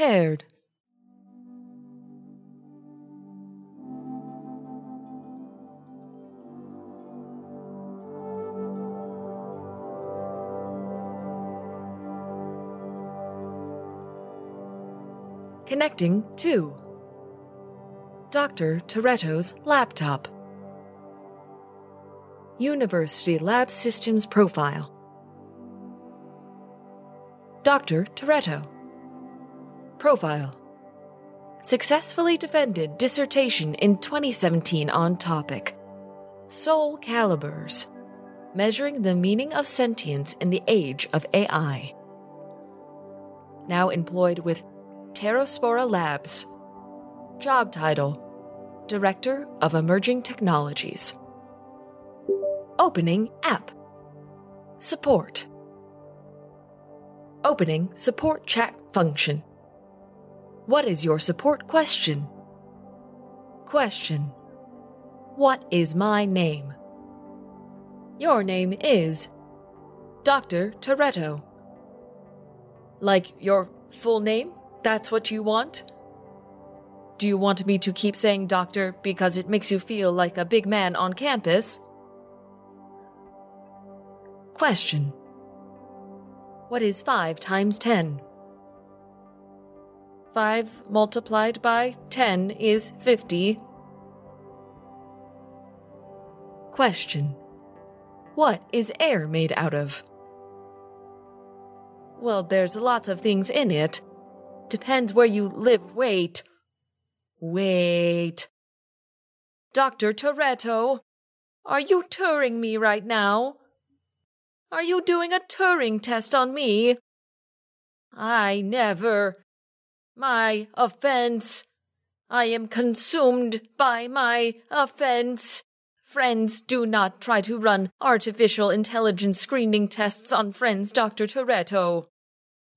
Paired. Connecting to Dr. Toretto's laptop. University Lab Systems Profile. Dr. Toretto. Profile. Successfully defended dissertation in 2017 on topic Soul Calibers Measuring the Meaning of Sentience in the Age of AI. Now employed with Pterospora Labs. Job title Director of Emerging Technologies. Opening app. Support. Opening support chat function. What is your support question? Question. What is my name? Your name is Dr. Toretto. Like your full name? That's what you want? Do you want me to keep saying doctor because it makes you feel like a big man on campus? Question What is 5 times 10? 5 multiplied by 10 is 50. Question What is air made out of? Well, there's lots of things in it. Depends where you live. Wait. Wait. Dr. Toretto, are you touring me right now? Are you doing a Turing test on me? I never. My offense. I am consumed by my offense. Friends, do not try to run artificial intelligence screening tests on friends, Dr. Toretto.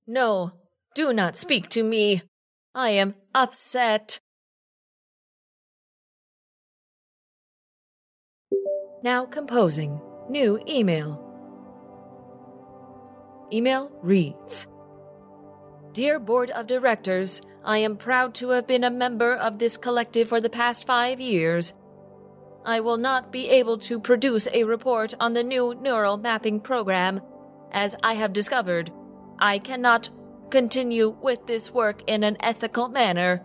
No, do not speak to me. I am upset. Now composing. New email. Email reads Dear Board of Directors, I am proud to have been a member of this collective for the past five years. I will not be able to produce a report on the new neural mapping program. As I have discovered, I cannot continue with this work in an ethical manner.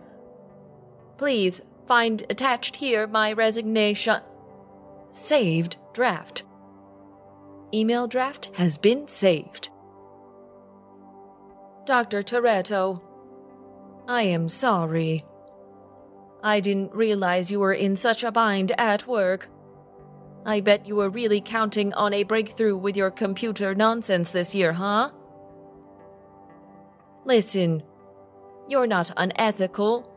Please find attached here my resignation. Saved draft. Email draft has been saved. Dr. Toretto, I am sorry. I didn't realize you were in such a bind at work. I bet you were really counting on a breakthrough with your computer nonsense this year, huh? Listen, you're not unethical.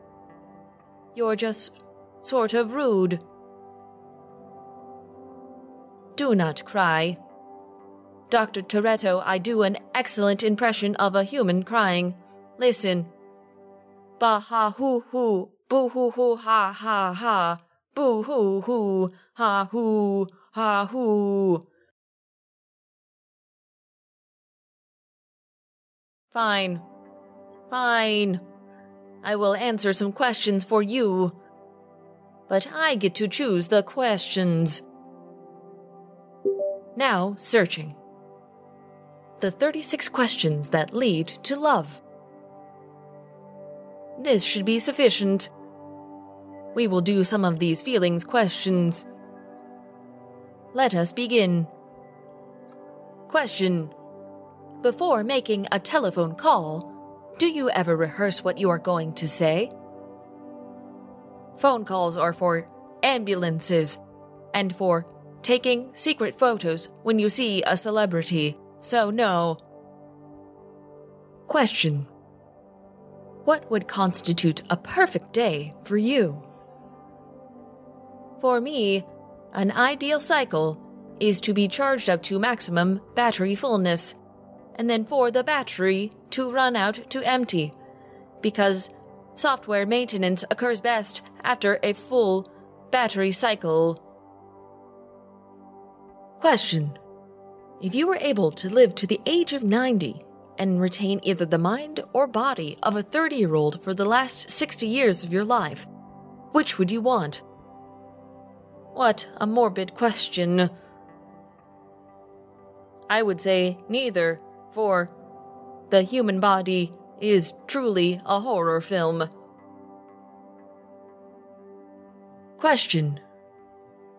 You're just sort of rude. Do not cry. Dr. Toretto, I do an excellent impression of a human crying. Listen. Ba ha hoo hoo, boo hoo hoo ha ha ha, boo hoo hoo, ha hoo, ha hoo. Fine. Fine. I will answer some questions for you. But I get to choose the questions. Now, searching. The 36 questions that lead to love. This should be sufficient. We will do some of these feelings questions. Let us begin. Question Before making a telephone call, do you ever rehearse what you are going to say? Phone calls are for ambulances and for taking secret photos when you see a celebrity, so no. Question What would constitute a perfect day for you? For me, an ideal cycle is to be charged up to maximum battery fullness, and then for the battery to run out to empty, because software maintenance occurs best after a full battery cycle. Question If you were able to live to the age of 90, and retain either the mind or body of a 30 year old for the last 60 years of your life? Which would you want? What a morbid question. I would say neither, for the human body is truly a horror film. Question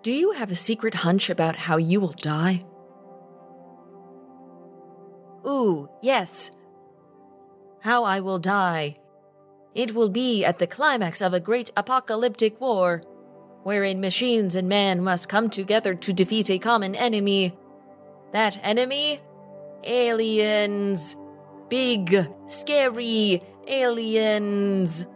Do you have a secret hunch about how you will die? Ooh, yes. How I will die. It will be at the climax of a great apocalyptic war, wherein machines and man must come together to defeat a common enemy. That enemy? Aliens. Big, scary aliens.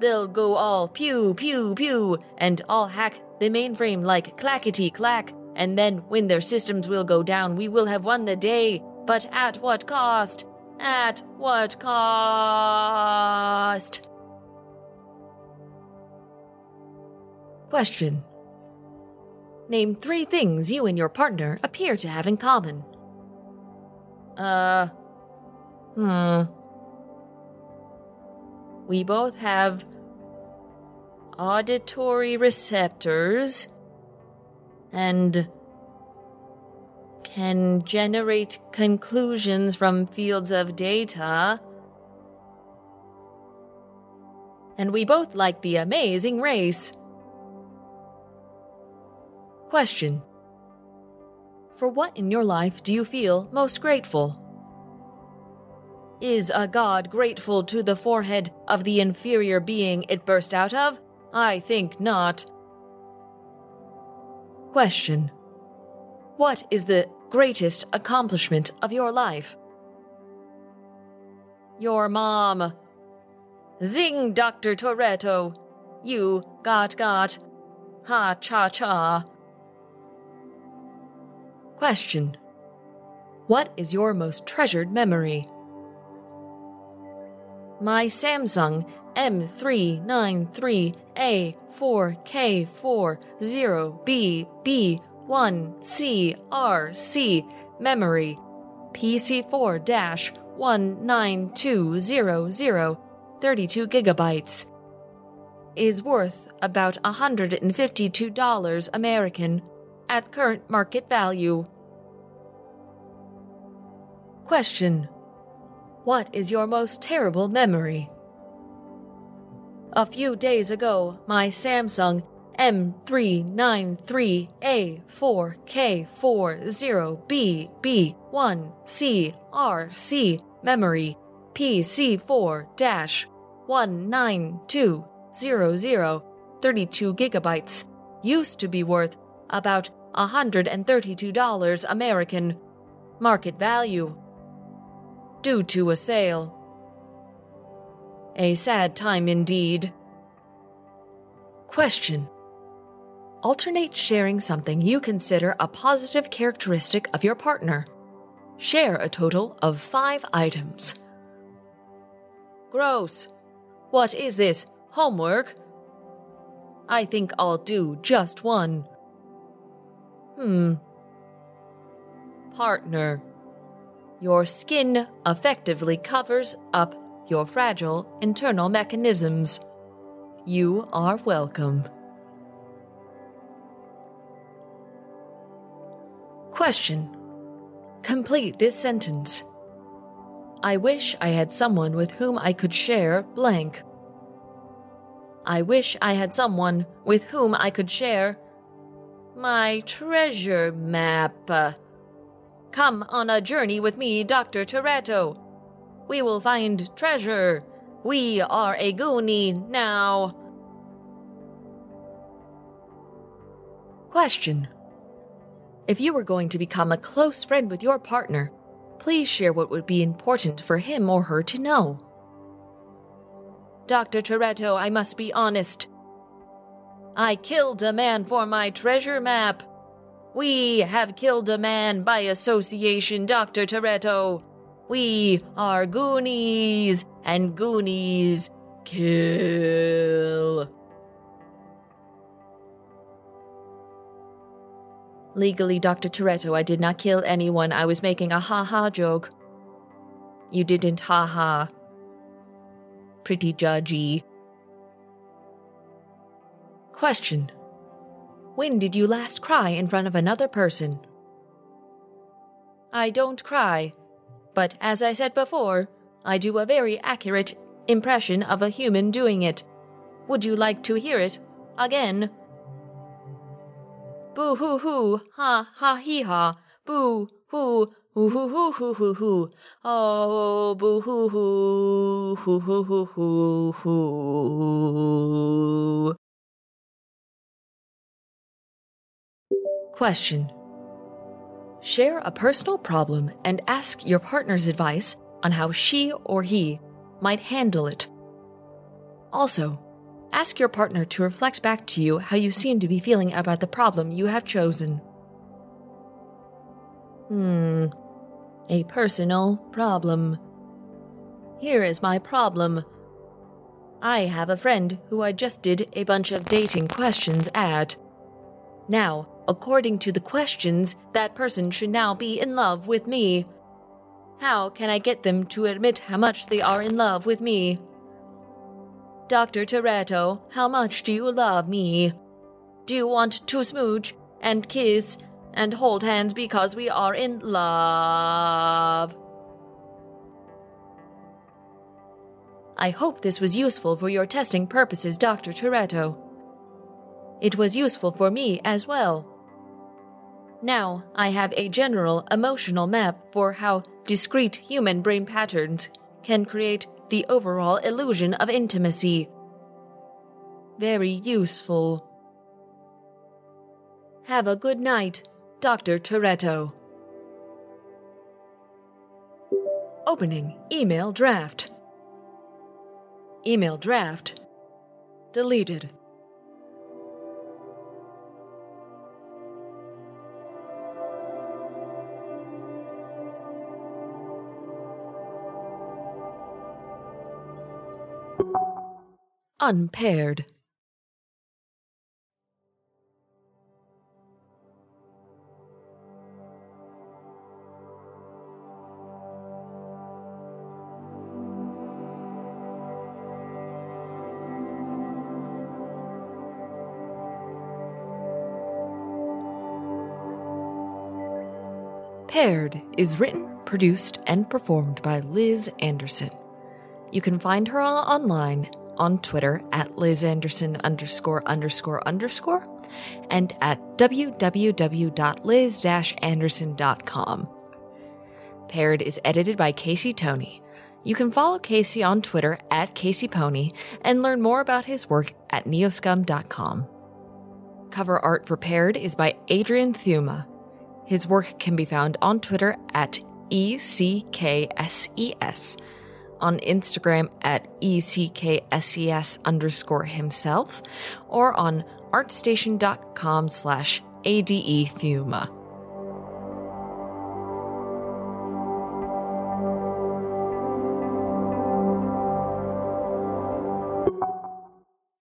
They'll go all pew, pew, pew, and all hack the mainframe like clackety clack, and then when their systems will go down, we will have won the day. But at what cost? At what cost? Question. Name three things you and your partner appear to have in common. Uh. Hmm. We both have auditory receptors and can generate conclusions from fields of data. And we both like the amazing race. Question For what in your life do you feel most grateful? Is a god grateful to the forehead of the inferior being it burst out of? I think not. Question What is the greatest accomplishment of your life? Your mom. Zing, Dr. Toretto. You got got. Ha cha cha. Question What is your most treasured memory? My Samsung M393A4K40BB1CRC memory PC4 19200 32 gigabytes is worth about $152 American at current market value. Question What is your most terrible memory? A few days ago, my Samsung M393A4K40BB1CRC memory PC4 19200 32 gigabytes used to be worth about $132 American market value due to a sale. A sad time indeed. Question Alternate sharing something you consider a positive characteristic of your partner. Share a total of five items. Gross. What is this? Homework? I think I'll do just one. Hmm. Partner. Your skin effectively covers up your fragile internal mechanisms. You are welcome. Question. Complete this sentence. I wish I had someone with whom I could share blank. I wish I had someone with whom I could share my treasure map. Come on a journey with me, Dr. Toretto. We will find treasure. We are a Goonie now. Question If you were going to become a close friend with your partner, please share what would be important for him or her to know. Dr. Toretto, I must be honest. I killed a man for my treasure map. We have killed a man by association, Dr. Toretto. We are Goonies, and Goonies kill. Legally, Dr. Toretto, I did not kill anyone. I was making a ha ha joke. You didn't, ha ha. Pretty judgy. Question When did you last cry in front of another person? I don't cry, but as I said before, I do a very accurate impression of a human doing it. Would you like to hear it again? Boo hoo hoo, ha ha hee ha, boo hoo, hoo hoo hoo hoo hoo hoo, oh boo hoo hoo, hoo hoo hoo hoo hoo. Question Share a personal problem and ask your partner's advice on how she or he might handle it. Also, ask your partner to reflect back to you how you seem to be feeling about the problem you have chosen. Hmm, a personal problem. Here is my problem. I have a friend who I just did a bunch of dating questions at. Now, according to the questions, that person should now be in love with me. How can I get them to admit how much they are in love with me? Dr. Toretto, how much do you love me? Do you want to smooch and kiss and hold hands because we are in love? I hope this was useful for your testing purposes, Dr. Toretto. It was useful for me as well. Now I have a general emotional map for how discrete human brain patterns can create the overall illusion of intimacy. Very useful. Have a good night, Dr. Toretto. Opening email draft. Email draft deleted. Unpaired. Paired is written, produced, and performed by Liz Anderson. You can find her online on Twitter at Liz Anderson underscore underscore underscore and at www.liz-anderson.com. Paired is edited by Casey Tony. You can follow Casey on Twitter at CaseyPony and learn more about his work at neoscum.com. Cover art for Paired is by Adrian Thuma. His work can be found on Twitter at ECKSES on Instagram at ECKSES underscore himself or on artstation.com slash ADE Thuma.